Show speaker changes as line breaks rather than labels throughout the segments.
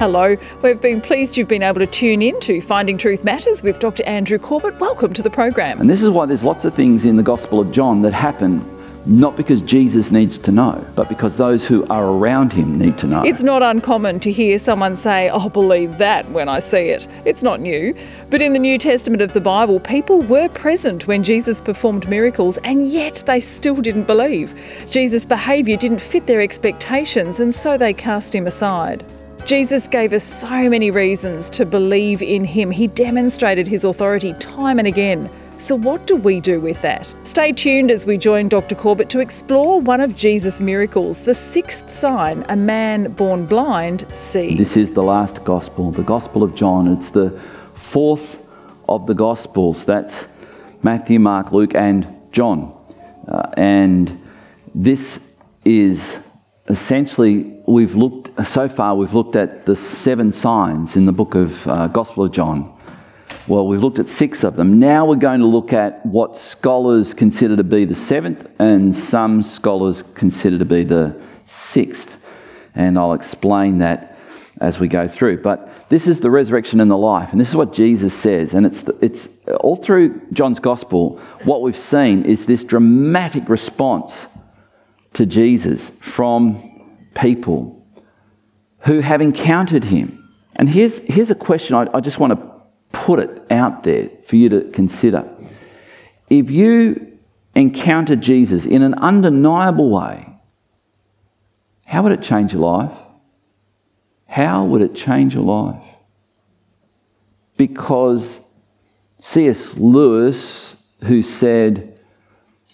Hello, we've been pleased you've been able to tune in to Finding Truth Matters with Dr. Andrew Corbett. Welcome to the program.
And this is why there's lots of things in the Gospel of John that happen not because Jesus needs to know, but because those who are around him need to know.
It's not uncommon to hear someone say, I'll believe that when I see it. It's not new. But in the New Testament of the Bible, people were present when Jesus performed miracles, and yet they still didn't believe. Jesus' behaviour didn't fit their expectations, and so they cast him aside. Jesus gave us so many reasons to believe in him. He demonstrated his authority time and again. So, what do we do with that? Stay tuned as we join Dr. Corbett to explore one of Jesus' miracles, the sixth sign a man born blind sees.
This is the last gospel, the Gospel of John. It's the fourth of the Gospels. That's Matthew, Mark, Luke, and John. Uh, and this is essentially, we've looked, so far, we've looked at the seven signs in the book of uh, Gospel of John. Well, we've looked at six of them. Now we're going to look at what scholars consider to be the seventh, and some scholars consider to be the sixth. And I'll explain that as we go through. But this is the resurrection and the life, and this is what Jesus says. And it's, it's all through John's gospel, what we've seen is this dramatic response to Jesus from people who have encountered him. And here's, here's a question I, I just want to put it out there for you to consider. If you encounter Jesus in an undeniable way, how would it change your life? How would it change your life? Because C.S. Lewis, who said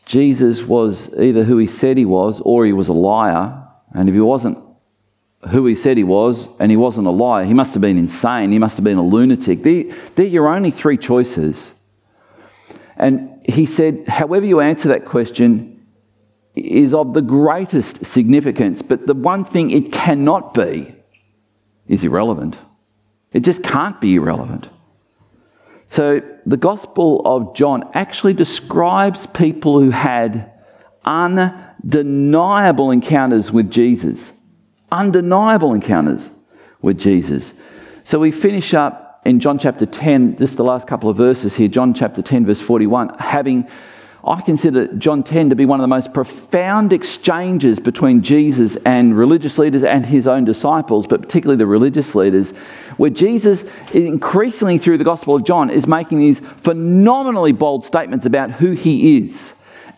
Jesus was either who he said he was or he was a liar, and if he wasn't who he said he was, and he wasn't a liar. He must have been insane. He must have been a lunatic. They're, they're your only three choices. And he said, however you answer that question is of the greatest significance, but the one thing it cannot be is irrelevant. It just can't be irrelevant. So the Gospel of John actually describes people who had undeniable encounters with Jesus. Undeniable encounters with Jesus. So we finish up in John chapter 10, just the last couple of verses here, John chapter 10, verse 41, having, I consider John 10 to be one of the most profound exchanges between Jesus and religious leaders and his own disciples, but particularly the religious leaders, where Jesus, increasingly through the Gospel of John, is making these phenomenally bold statements about who he is.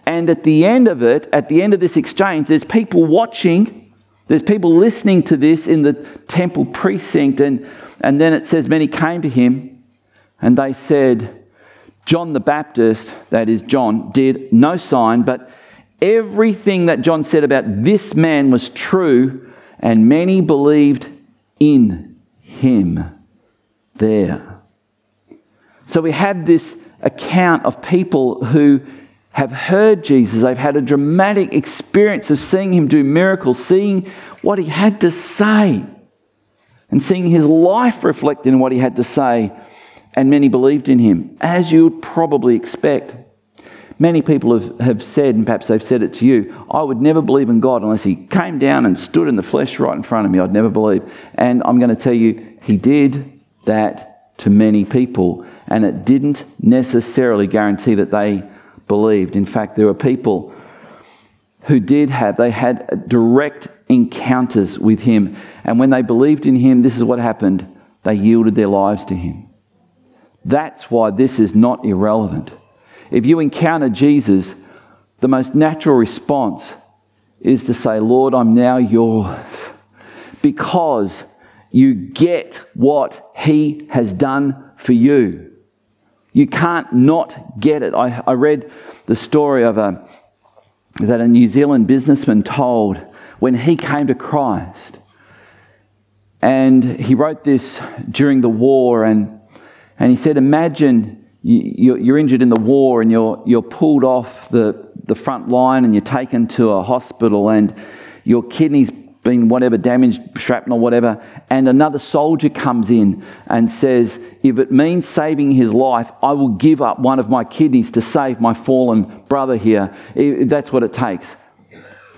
And at the end of it, at the end of this exchange, there's people watching there's people listening to this in the temple precinct, and, and then it says, Many came to him, and they said, John the Baptist, that is John, did no sign, but everything that John said about this man was true, and many believed in him there. So we have this account of people who have heard Jesus, they've had a dramatic experience of seeing him do miracles, seeing what he had to say, and seeing his life reflected in what he had to say, and many believed in him, as you would probably expect. Many people have, have said, and perhaps they've said it to you, I would never believe in God unless he came down and stood in the flesh right in front of me. I'd never believe. And I'm going to tell you, he did that to many people, and it didn't necessarily guarantee that they believed. In fact, there were people who did have, they had direct encounters with him. And when they believed in him, this is what happened they yielded their lives to him. That's why this is not irrelevant. If you encounter Jesus, the most natural response is to say, Lord, I'm now yours. Because you get what he has done for you. You can't not get it. I, I read the story of a, that a New Zealand businessman told when he came to Christ. And he wrote this during the war, and, and he said, Imagine you, you're injured in the war and you're, you're pulled off the, the front line and you're taken to a hospital, and your kidneys been whatever damaged, shrapnel, whatever, and another soldier comes in and says, If it means saving his life, I will give up one of my kidneys to save my fallen brother here. That's what it takes.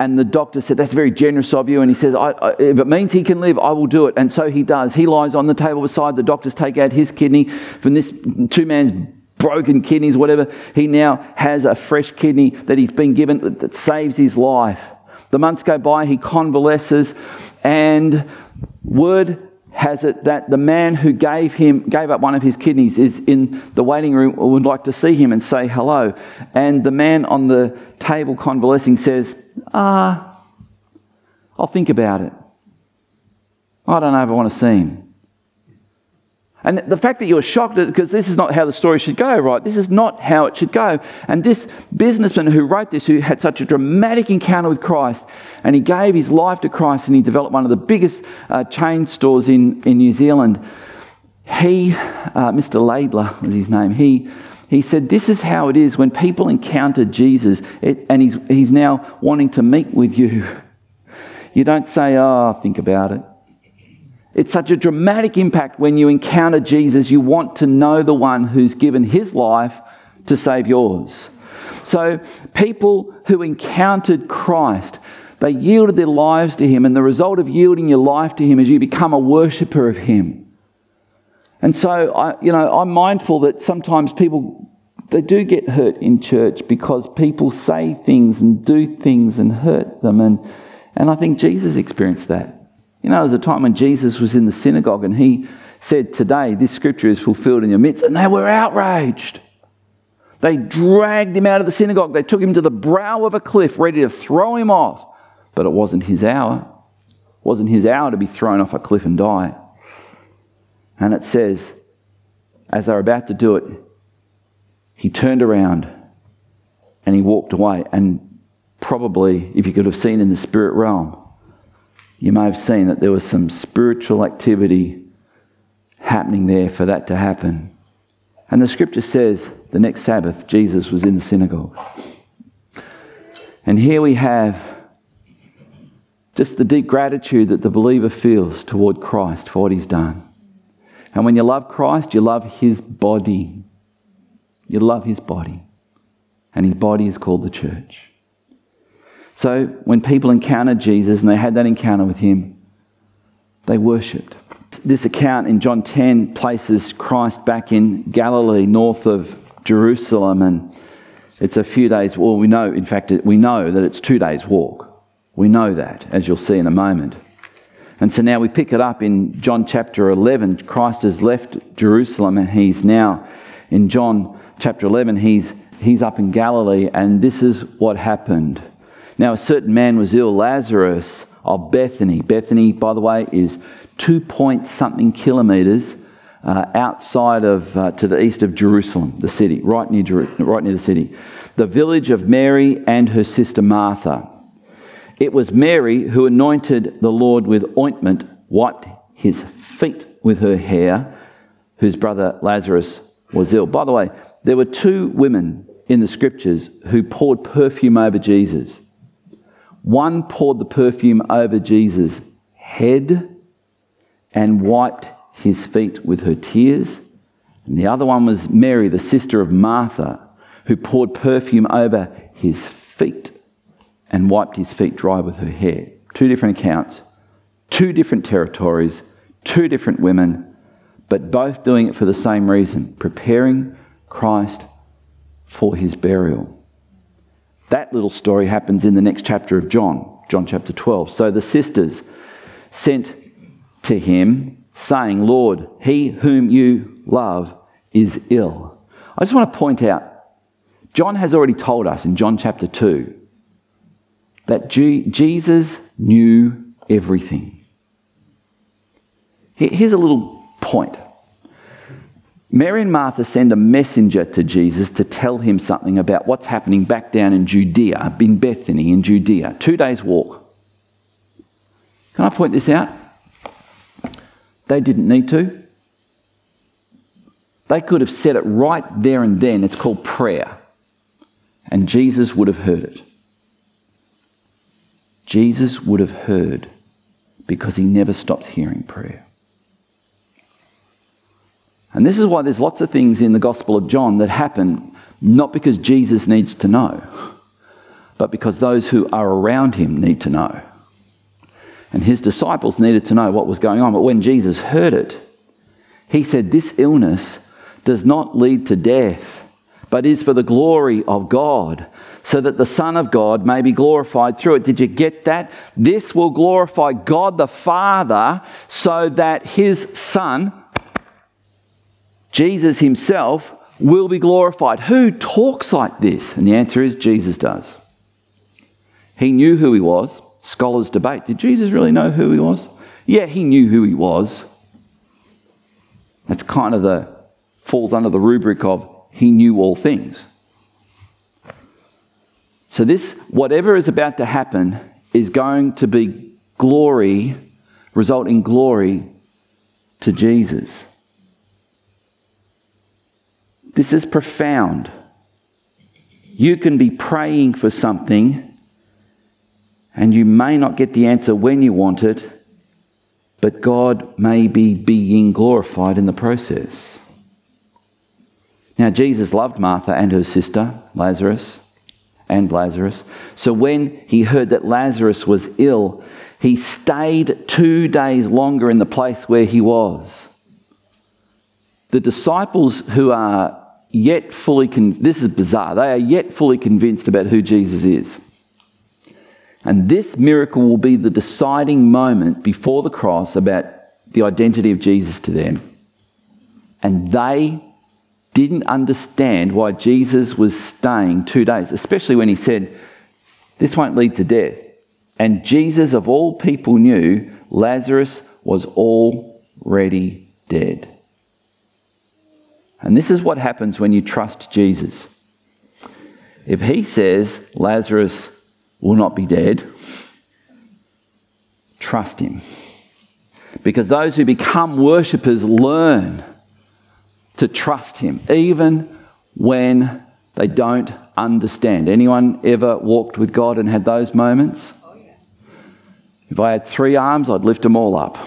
And the doctor said, That's very generous of you. And he says, I, I, If it means he can live, I will do it. And so he does. He lies on the table beside the doctors, take out his kidney from this two man's broken kidneys, whatever. He now has a fresh kidney that he's been given that saves his life. The months go by, he convalesces, and word has it that the man who gave him gave up one of his kidneys is in the waiting room would like to see him and say hello. And the man on the table convalescing says ah i'll think about it. I don't know if i want to see him and the fact that you're shocked because this is not how the story should go, right? This is not how it should go. And this businessman who wrote this, who had such a dramatic encounter with Christ, and he gave his life to Christ and he developed one of the biggest uh, chain stores in, in New Zealand, he, uh, Mr. Laidlaw was his name, he, he said, This is how it is when people encounter Jesus it, and he's, he's now wanting to meet with you. You don't say, Oh, think about it. It's such a dramatic impact when you encounter Jesus. You want to know the one who's given his life to save yours. So, people who encountered Christ, they yielded their lives to him, and the result of yielding your life to him is you become a worshiper of him. And so, I, you know, I'm mindful that sometimes people they do get hurt in church because people say things and do things and hurt them, and and I think Jesus experienced that. You know, there was a time when Jesus was in the synagogue and he said, Today, this scripture is fulfilled in your midst. And they were outraged. They dragged him out of the synagogue. They took him to the brow of a cliff, ready to throw him off. But it wasn't his hour. It wasn't his hour to be thrown off a cliff and die. And it says, as they were about to do it, he turned around and he walked away. And probably, if you could have seen in the spirit realm, you may have seen that there was some spiritual activity happening there for that to happen. And the scripture says the next Sabbath, Jesus was in the synagogue. And here we have just the deep gratitude that the believer feels toward Christ for what he's done. And when you love Christ, you love his body. You love his body. And his body is called the church. So when people encountered Jesus and they had that encounter with him, they worshipped. This account in John 10 places Christ back in Galilee, north of Jerusalem, and it's a few days. Well, we know, in fact, we know that it's two days' walk. We know that, as you'll see in a moment. And so now we pick it up in John chapter 11. Christ has left Jerusalem and he's now in John chapter 11. He's, he's up in Galilee, and this is what happened. Now, a certain man was ill, Lazarus of Bethany. Bethany, by the way, is two point something kilometres uh, outside of, uh, to the east of Jerusalem, the city, right near, Jeru- right near the city. The village of Mary and her sister Martha. It was Mary who anointed the Lord with ointment, wiped his feet with her hair, whose brother Lazarus was ill. By the way, there were two women in the scriptures who poured perfume over Jesus. One poured the perfume over Jesus' head and wiped his feet with her tears. And the other one was Mary, the sister of Martha, who poured perfume over his feet and wiped his feet dry with her hair. Two different accounts, two different territories, two different women, but both doing it for the same reason preparing Christ for his burial. That little story happens in the next chapter of John, John chapter 12. So the sisters sent to him, saying, Lord, he whom you love is ill. I just want to point out, John has already told us in John chapter 2 that G- Jesus knew everything. Here's a little point Mary and Martha send a messenger to Jesus to tell him something about what's happening back down in Judea, in Bethany, in Judea. Two days' walk. Can I point this out? They didn't need to. They could have said it right there and then. It's called prayer. And Jesus would have heard it. Jesus would have heard because he never stops hearing prayer. And this is why there's lots of things in the Gospel of John that happen not because Jesus needs to know, but because those who are around him need to know. And his disciples needed to know what was going on. But when Jesus heard it, he said, This illness does not lead to death, but is for the glory of God, so that the Son of God may be glorified through it. Did you get that? This will glorify God the Father, so that his Son, Jesus himself, will be glorified. Who talks like this? And the answer is Jesus does. He knew who he was. Scholars debate did Jesus really know who he was? Yeah, he knew who he was. That's kind of the falls under the rubric of he knew all things. So, this, whatever is about to happen, is going to be glory, result in glory to Jesus. This is profound. You can be praying for something and you may not get the answer when you want it, but God may be being glorified in the process. Now, Jesus loved Martha and her sister, Lazarus, and Lazarus. So when he heard that Lazarus was ill, he stayed two days longer in the place where he was. The disciples who are yet fully, con- this is bizarre, they are yet fully convinced about who Jesus is. And this miracle will be the deciding moment before the cross about the identity of Jesus to them. And they didn't understand why Jesus was staying two days, especially when he said, This won't lead to death. And Jesus, of all people, knew Lazarus was already dead. And this is what happens when you trust Jesus. If he says Lazarus will not be dead. Trust Him. Because those who become worshippers learn to trust Him, even when they don't understand. Anyone ever walked with God and had those moments? Oh, if I had three arms, I'd lift them all up.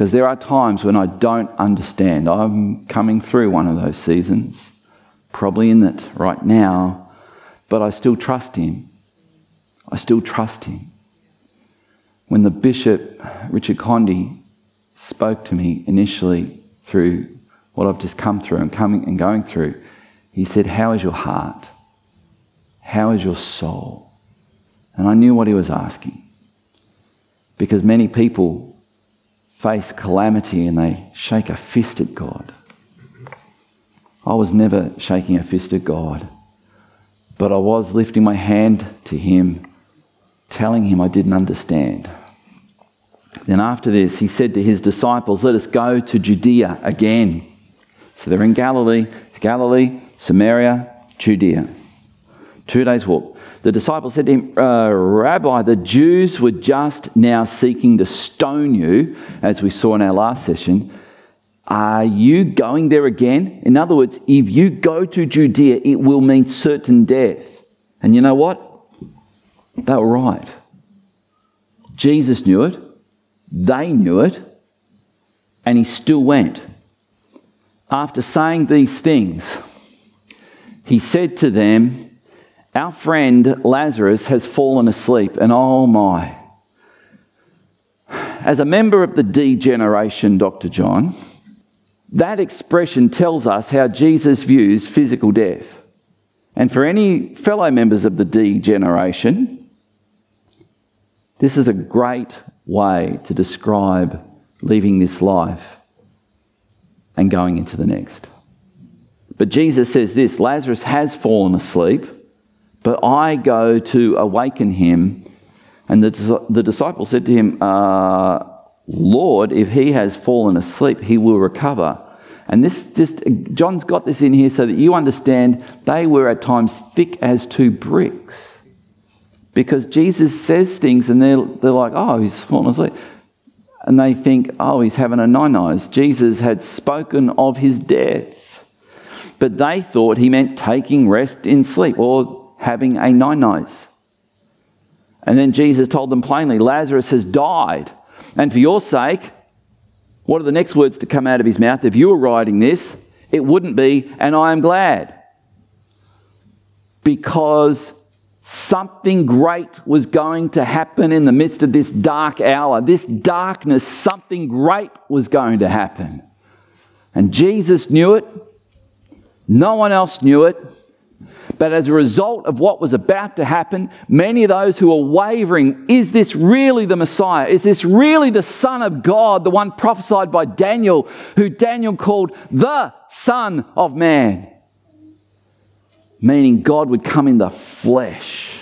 Because there are times when I don't understand. I'm coming through one of those seasons, probably in it right now, but I still trust Him. I still trust him. When the bishop, Richard Condie, spoke to me initially through what I've just come through and coming and going through, he said, How is your heart? How is your soul? And I knew what he was asking. Because many people face calamity and they shake a fist at God. I was never shaking a fist at God, but I was lifting my hand to Him telling him I didn't understand. Then after this, he said to his disciples, Let us go to Judea again. So they're in Galilee, Galilee, Samaria, Judea. Two days' walk. The disciples said to him, uh, Rabbi, the Jews were just now seeking to stone you, as we saw in our last session. Are you going there again? In other words, if you go to Judea, it will mean certain death. And you know what? They were right. Jesus knew it, they knew it, and he still went. After saying these things, he said to them, Our friend Lazarus has fallen asleep, and oh my. As a member of the D generation, Dr. John, that expression tells us how Jesus views physical death. And for any fellow members of the D generation, this is a great way to describe leaving this life and going into the next. But Jesus says this Lazarus has fallen asleep, but I go to awaken him. And the, the disciple said to him, uh, Lord, if he has fallen asleep, he will recover. And this just, John's got this in here so that you understand they were at times thick as two bricks. Because Jesus says things and they're, they're like, oh, he's fallen asleep. And they think, oh, he's having a nine eyes. Jesus had spoken of his death. But they thought he meant taking rest in sleep or having a nine eyes. And then Jesus told them plainly, Lazarus has died. And for your sake, what are the next words to come out of his mouth? If you were writing this, it wouldn't be, and I am glad. Because Something great was going to happen in the midst of this dark hour. This darkness, something great was going to happen. And Jesus knew it. No one else knew it. But as a result of what was about to happen, many of those who were wavering is this really the Messiah? Is this really the Son of God, the one prophesied by Daniel, who Daniel called the Son of Man? Meaning God would come in the flesh.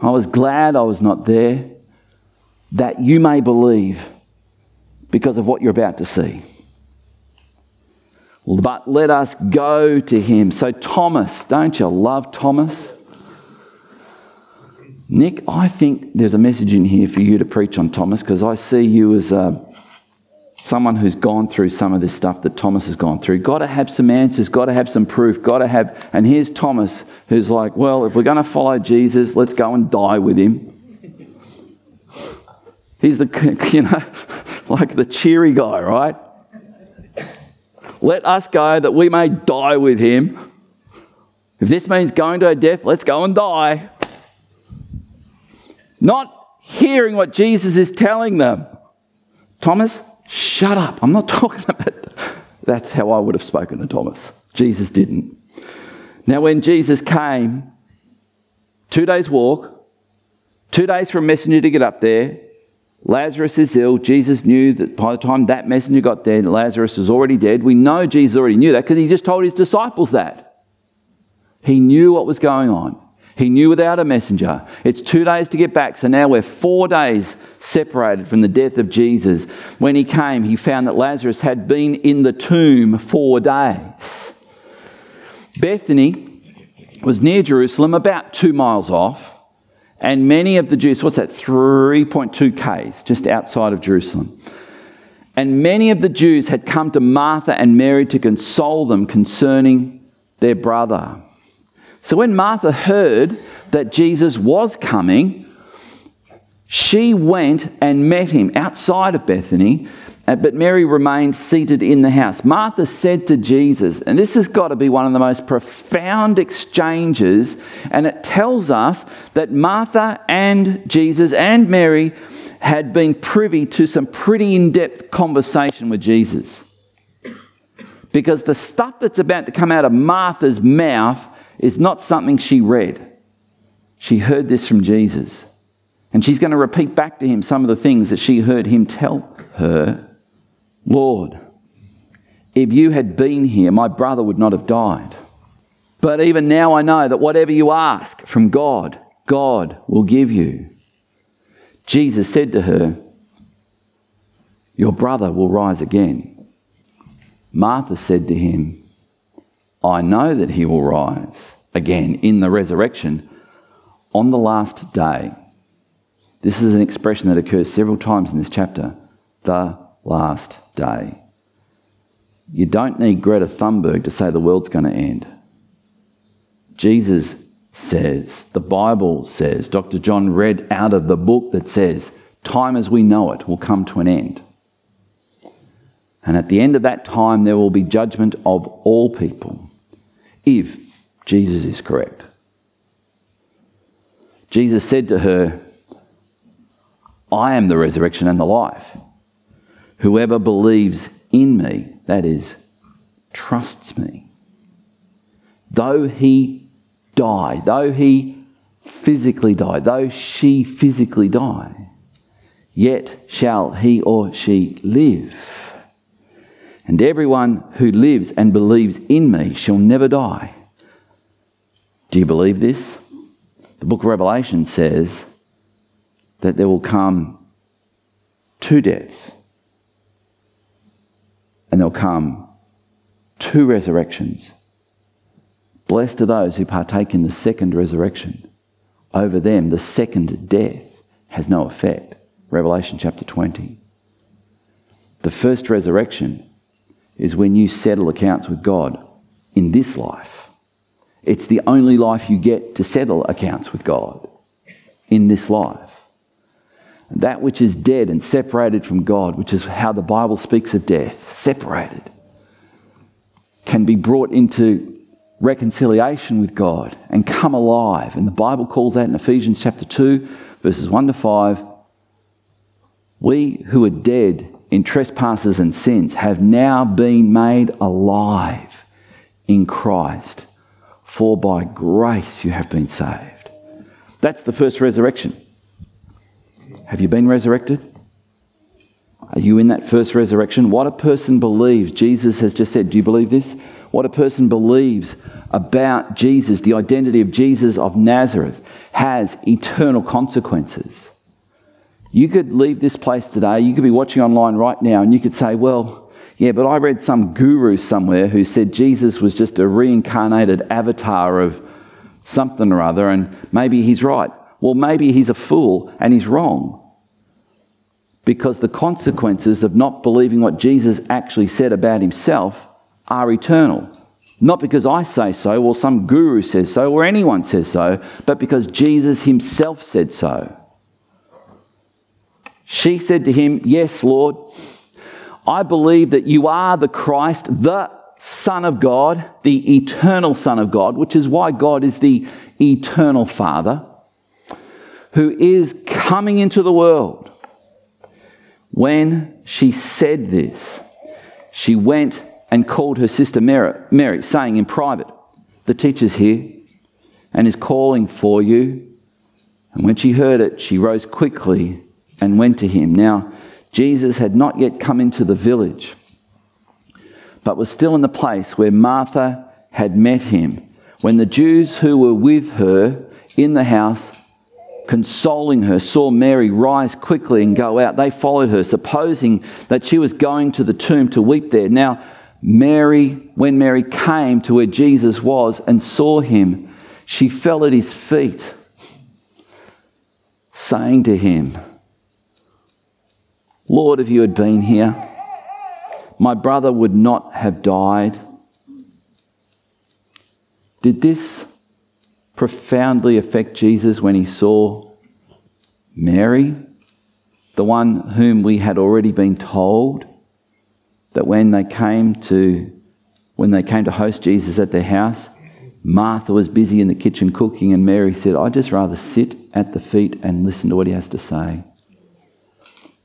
I was glad I was not there, that you may believe because of what you're about to see. But let us go to him. So, Thomas, don't you love Thomas? Nick, I think there's a message in here for you to preach on Thomas because I see you as uh, someone who's gone through some of this stuff that Thomas has gone through. Got to have some answers, got to have some proof, got to have. And here's Thomas who's like, well, if we're going to follow Jesus, let's go and die with him. He's the, you know, like the cheery guy, right? Let us go that we may die with him. If this means going to a death, let's go and die. Not hearing what Jesus is telling them. Thomas, shut up. I'm not talking about that. That's how I would have spoken to Thomas. Jesus didn't. Now, when Jesus came, two days' walk, two days for a messenger to get up there, Lazarus is ill. Jesus knew that by the time that messenger got there, Lazarus was already dead. We know Jesus already knew that because he just told his disciples that. He knew what was going on. He knew without a messenger. It's two days to get back, so now we're four days separated from the death of Jesus. When he came, he found that Lazarus had been in the tomb four days. Bethany was near Jerusalem, about two miles off. And many of the Jews, what's that, 3.2 Ks, just outside of Jerusalem. And many of the Jews had come to Martha and Mary to console them concerning their brother. So when Martha heard that Jesus was coming, she went and met him outside of Bethany Uh, but Mary remained seated in the house. Martha said to Jesus, and this has got to be one of the most profound exchanges, and it tells us that Martha and Jesus and Mary had been privy to some pretty in depth conversation with Jesus. Because the stuff that's about to come out of Martha's mouth is not something she read. She heard this from Jesus. And she's going to repeat back to him some of the things that she heard him tell her Lord, if you had been here, my brother would not have died. But even now I know that whatever you ask from God, God will give you. Jesus said to her, Your brother will rise again. Martha said to him, I know that he will rise again in the resurrection on the last day. This is an expression that occurs several times in this chapter. The last day. You don't need Greta Thunberg to say the world's going to end. Jesus says, the Bible says, Dr. John read out of the book that says, time as we know it will come to an end. And at the end of that time, there will be judgment of all people if Jesus is correct. Jesus said to her, I am the resurrection and the life. Whoever believes in me, that is, trusts me, though he die, though he physically die, though she physically die, yet shall he or she live. And everyone who lives and believes in me shall never die. Do you believe this? The book of Revelation says that there will come two deaths and there'll come two resurrections. Blessed are those who partake in the second resurrection. Over them, the second death has no effect. Revelation chapter 20. The first resurrection is when you settle accounts with God in this life. It's the only life you get to settle accounts with God in this life. That which is dead and separated from God, which is how the Bible speaks of death, separated, can be brought into reconciliation with God and come alive. And the Bible calls that in Ephesians chapter 2, verses 1 to 5. We who are dead in trespasses and sins have now been made alive in Christ, for by grace you have been saved. That's the first resurrection. Have you been resurrected? Are you in that first resurrection? What a person believes, Jesus has just said. Do you believe this? What a person believes about Jesus, the identity of Jesus of Nazareth, has eternal consequences. You could leave this place today, you could be watching online right now, and you could say, Well, yeah, but I read some guru somewhere who said Jesus was just a reincarnated avatar of something or other, and maybe he's right. Well, maybe he's a fool and he's wrong. Because the consequences of not believing what Jesus actually said about himself are eternal. Not because I say so, or some guru says so, or anyone says so, but because Jesus himself said so. She said to him, Yes, Lord, I believe that you are the Christ, the Son of God, the eternal Son of God, which is why God is the eternal Father, who is coming into the world. When she said this, she went and called her sister Mary, saying in private, The teacher's here and is calling for you. And when she heard it, she rose quickly and went to him. Now, Jesus had not yet come into the village, but was still in the place where Martha had met him. When the Jews who were with her in the house consoling her, saw Mary rise quickly and go out. They followed her, supposing that she was going to the tomb to weep there. Now, Mary, when Mary came to where Jesus was and saw him, she fell at his feet, saying to him, Lord, if you had been here, my brother would not have died. Did this profoundly affect Jesus when he saw Mary, the one whom we had already been told that when they came to when they came to host Jesus at their house, Martha was busy in the kitchen cooking, and Mary said, I'd just rather sit at the feet and listen to what he has to say.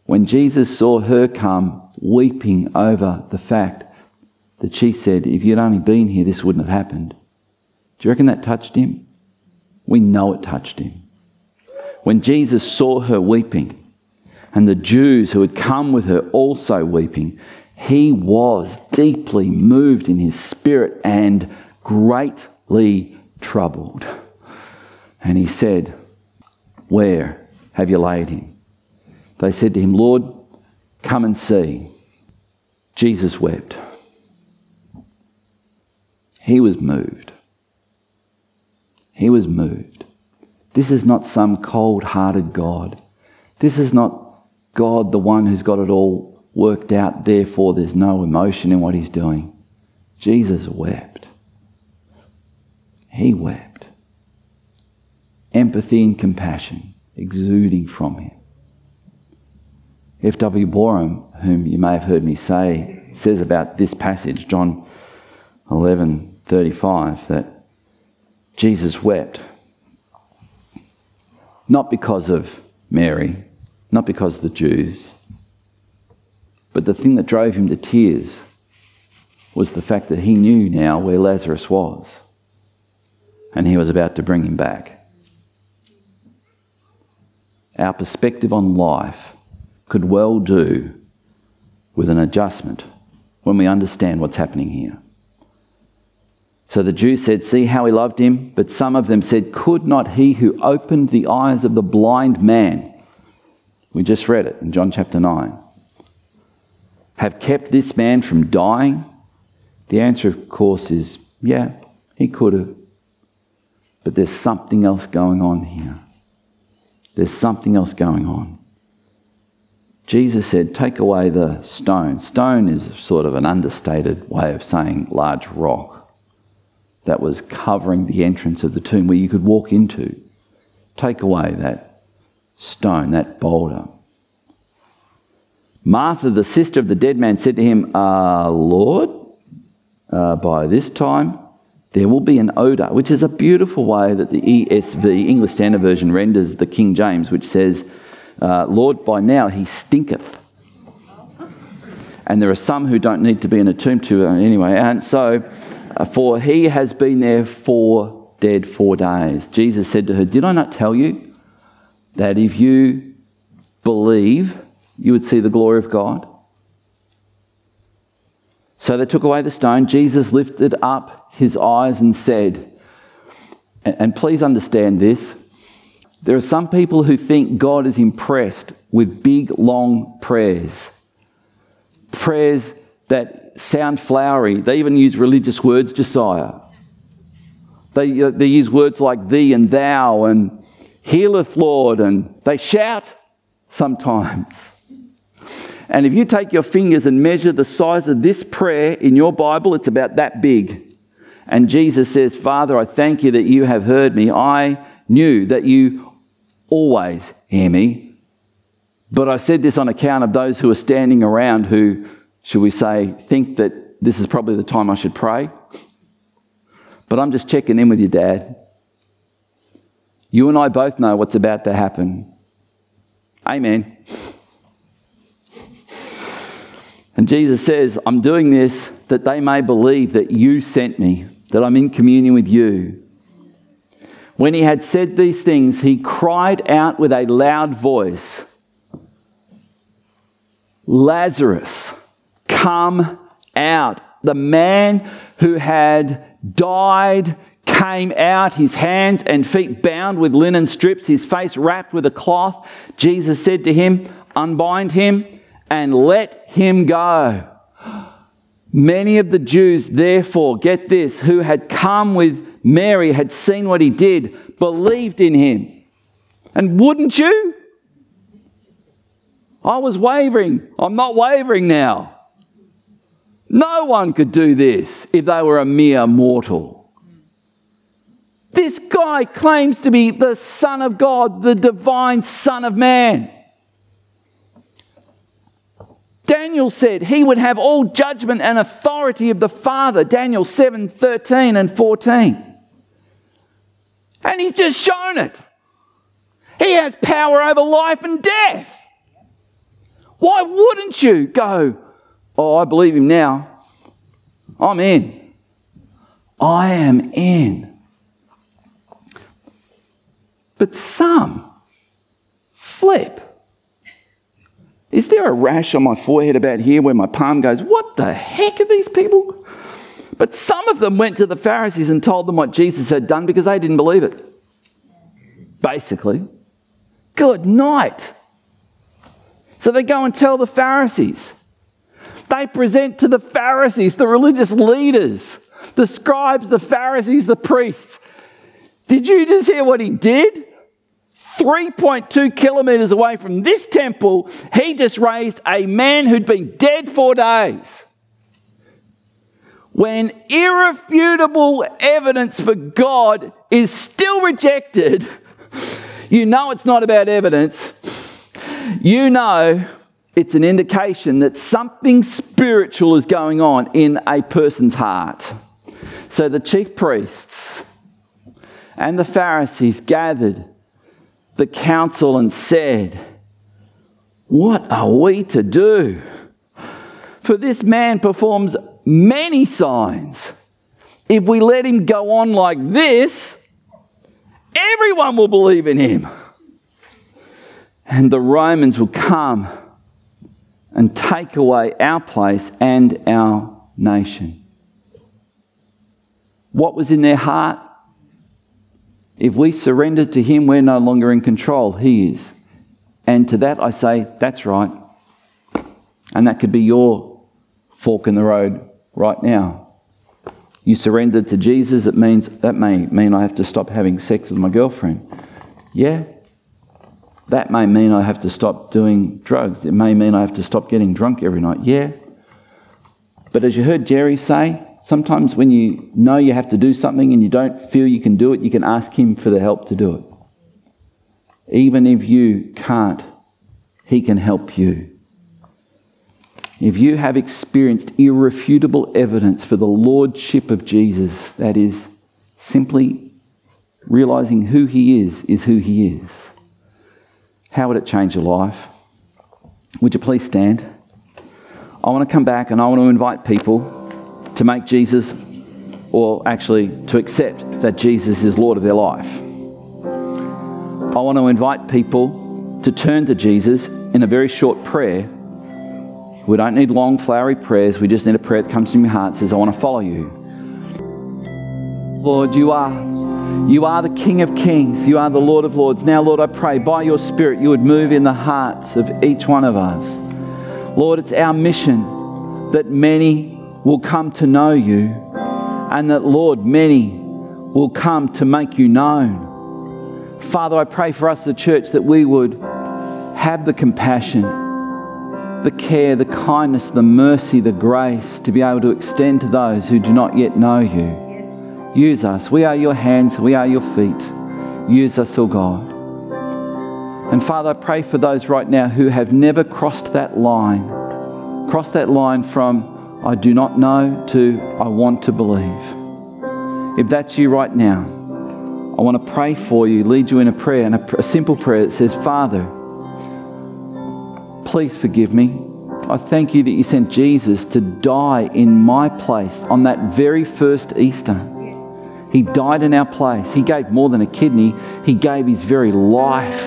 When Jesus saw her come weeping over the fact that she said, If you'd only been here, this wouldn't have happened, do you reckon that touched him? We know it touched him. When Jesus saw her weeping, and the Jews who had come with her also weeping, he was deeply moved in his spirit and greatly troubled. And he said, Where have you laid him? They said to him, Lord, come and see. Jesus wept. He was moved. He was moved. This is not some cold hearted God. This is not God, the one who's got it all worked out, therefore there's no emotion in what he's doing. Jesus wept. He wept. Empathy and compassion exuding from him. F.W. Boreham, whom you may have heard me say, says about this passage, John 11:35, that Jesus wept not because of Mary, not because of the Jews, but the thing that drove him to tears was the fact that he knew now where Lazarus was and he was about to bring him back. Our perspective on life could well do with an adjustment when we understand what's happening here. So the Jews said, See how he loved him? But some of them said, Could not he who opened the eyes of the blind man? We just read it in John chapter 9 have kept this man from dying? The answer, of course, is yeah, he could have. But there's something else going on here. There's something else going on. Jesus said, Take away the stone. Stone is sort of an understated way of saying large rock that was covering the entrance of the tomb where you could walk into. Take away that stone, that boulder. Martha, the sister of the dead man, said to him, uh, Lord, uh, by this time there will be an odour, which is a beautiful way that the ESV, English Standard Version, renders the King James, which says, uh, Lord, by now he stinketh. And there are some who don't need to be in a tomb to, uh, anyway. And so, for he has been there for dead four days. Jesus said to her, Did I not tell you that if you believe, you would see the glory of God? So they took away the stone. Jesus lifted up his eyes and said, and please understand this there are some people who think God is impressed with big, long prayers. Prayers that sound flowery. They even use religious words, Josiah. They, uh, they use words like thee and thou and healeth, Lord, and they shout sometimes. And if you take your fingers and measure the size of this prayer in your Bible, it's about that big. And Jesus says, Father, I thank you that you have heard me. I knew that you always hear me. But I said this on account of those who are standing around who, should we say, think that this is probably the time I should pray. But I'm just checking in with you, Dad. You and I both know what's about to happen. Amen. And Jesus says, I'm doing this that they may believe that you sent me, that I'm in communion with you. When he had said these things, he cried out with a loud voice Lazarus, come out. The man who had died came out, his hands and feet bound with linen strips, his face wrapped with a cloth. Jesus said to him, Unbind him and let him go. Many of the Jews, therefore, get this, who had come with Mary, had seen what he did, believed in him. And wouldn't you? I was wavering. I'm not wavering now. No one could do this if they were a mere mortal. This guy claims to be the Son of God, the divine Son of Man. Daniel said he would have all judgment and authority of the Father, Daniel 7 13 and 14. And he's just shown it. He has power over life and death. Why wouldn't you go, Oh, I believe him now. I'm in. I am in. But some flip. Is there a rash on my forehead about here where my palm goes, What the heck are these people? But some of them went to the Pharisees and told them what Jesus had done because they didn't believe it. Basically. Good night. So they go and tell the Pharisees. They present to the Pharisees, the religious leaders, the scribes, the Pharisees, the priests. Did you just hear what he did? 3.2 kilometers away from this temple, he just raised a man who'd been dead for days. When irrefutable evidence for God is still rejected, you know it's not about evidence. You know it's an indication that something spiritual is going on in a person's heart. So the chief priests and the Pharisees gathered the council and said, What are we to do? For this man performs many signs. If we let him go on like this, everyone will believe in him. And the Romans will come and take away our place and our nation. What was in their heart? If we surrender to Him, we're no longer in control. He is. And to that I say, that's right. And that could be your fork in the road right now. You surrender to Jesus, it means that may mean I have to stop having sex with my girlfriend. Yeah. That may mean I have to stop doing drugs. It may mean I have to stop getting drunk every night. Yeah. But as you heard Jerry say, sometimes when you know you have to do something and you don't feel you can do it, you can ask Him for the help to do it. Even if you can't, He can help you. if you have experienced irrefutable evidence for the lordship of Jesus, that is, simply realizing who he is, is who he is, how would it change your life? Would you please stand? I want to come back and I want to invite people to make Jesus, or actually to accept that Jesus is Lord of their life. I want to invite people to turn to Jesus in a very short prayer. We don't need long, flowery prayers. We just need a prayer that comes from your heart says, I want to follow you. Lord, you are. You are the King of Kings. You are the Lord of Lords. Now, Lord, I pray by your Spirit you would move in the hearts of each one of us. Lord, it's our mission that many will come to know you and that, Lord, many will come to make you known. Father, I pray for us, the church, that we would have the compassion, the care, the kindness, the mercy, the grace to be able to extend to those who do not yet know you. Use us. We are your hands, we are your feet. Use us, O oh God. And Father, I pray for those right now who have never crossed that line, crossed that line from I do not know to I want to believe. If that's you right now, I want to pray for you, lead you in a prayer, and a, a simple prayer that says, Father, please forgive me. I thank you that you sent Jesus to die in my place on that very first Easter. He died in our place. He gave more than a kidney, He gave His very life.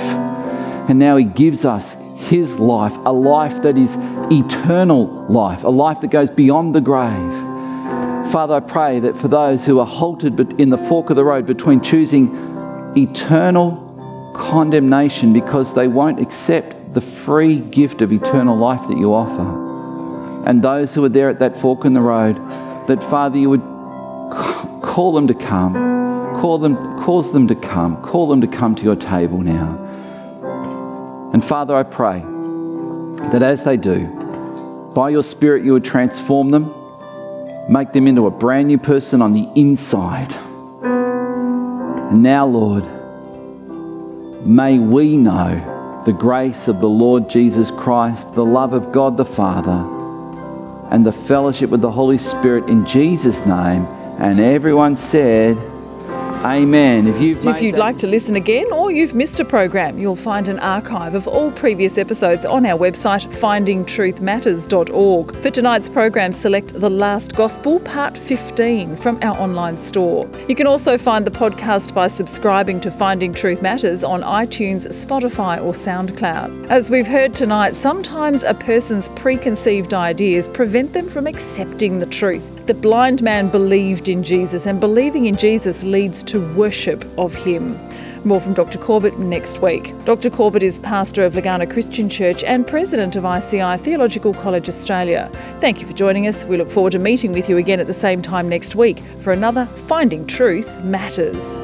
And now He gives us His life, a life that is eternal life, a life that goes beyond the grave. Father, I pray that for those who are halted in the fork of the road between choosing eternal condemnation because they won't accept the free gift of eternal life that you offer, and those who are there at that fork in the road, that Father, you would Call them to come. Call them, cause them to come. Call them to come to your table now. And Father, I pray that as they do, by your Spirit, you would transform them, make them into a brand new person on the inside. And now, Lord, may we know the grace of the Lord Jesus Christ, the love of God the Father, and the fellowship with the Holy Spirit in Jesus' name. And everyone said, Amen.
If, you've if you'd like to listen again or you've missed a program, you'll find an archive of all previous episodes on our website, findingtruthmatters.org. For tonight's program, select The Last Gospel, Part 15 from our online store. You can also find the podcast by subscribing to Finding Truth Matters on iTunes, Spotify, or SoundCloud. As we've heard tonight, sometimes a person's preconceived ideas prevent them from accepting the truth. The blind man believed in Jesus, and believing in Jesus leads to worship of Him. More from Dr. Corbett next week. Dr. Corbett is pastor of Legana Christian Church and president of ICI Theological College Australia. Thank you for joining us. We look forward to meeting with you again at the same time next week for another Finding Truth Matters.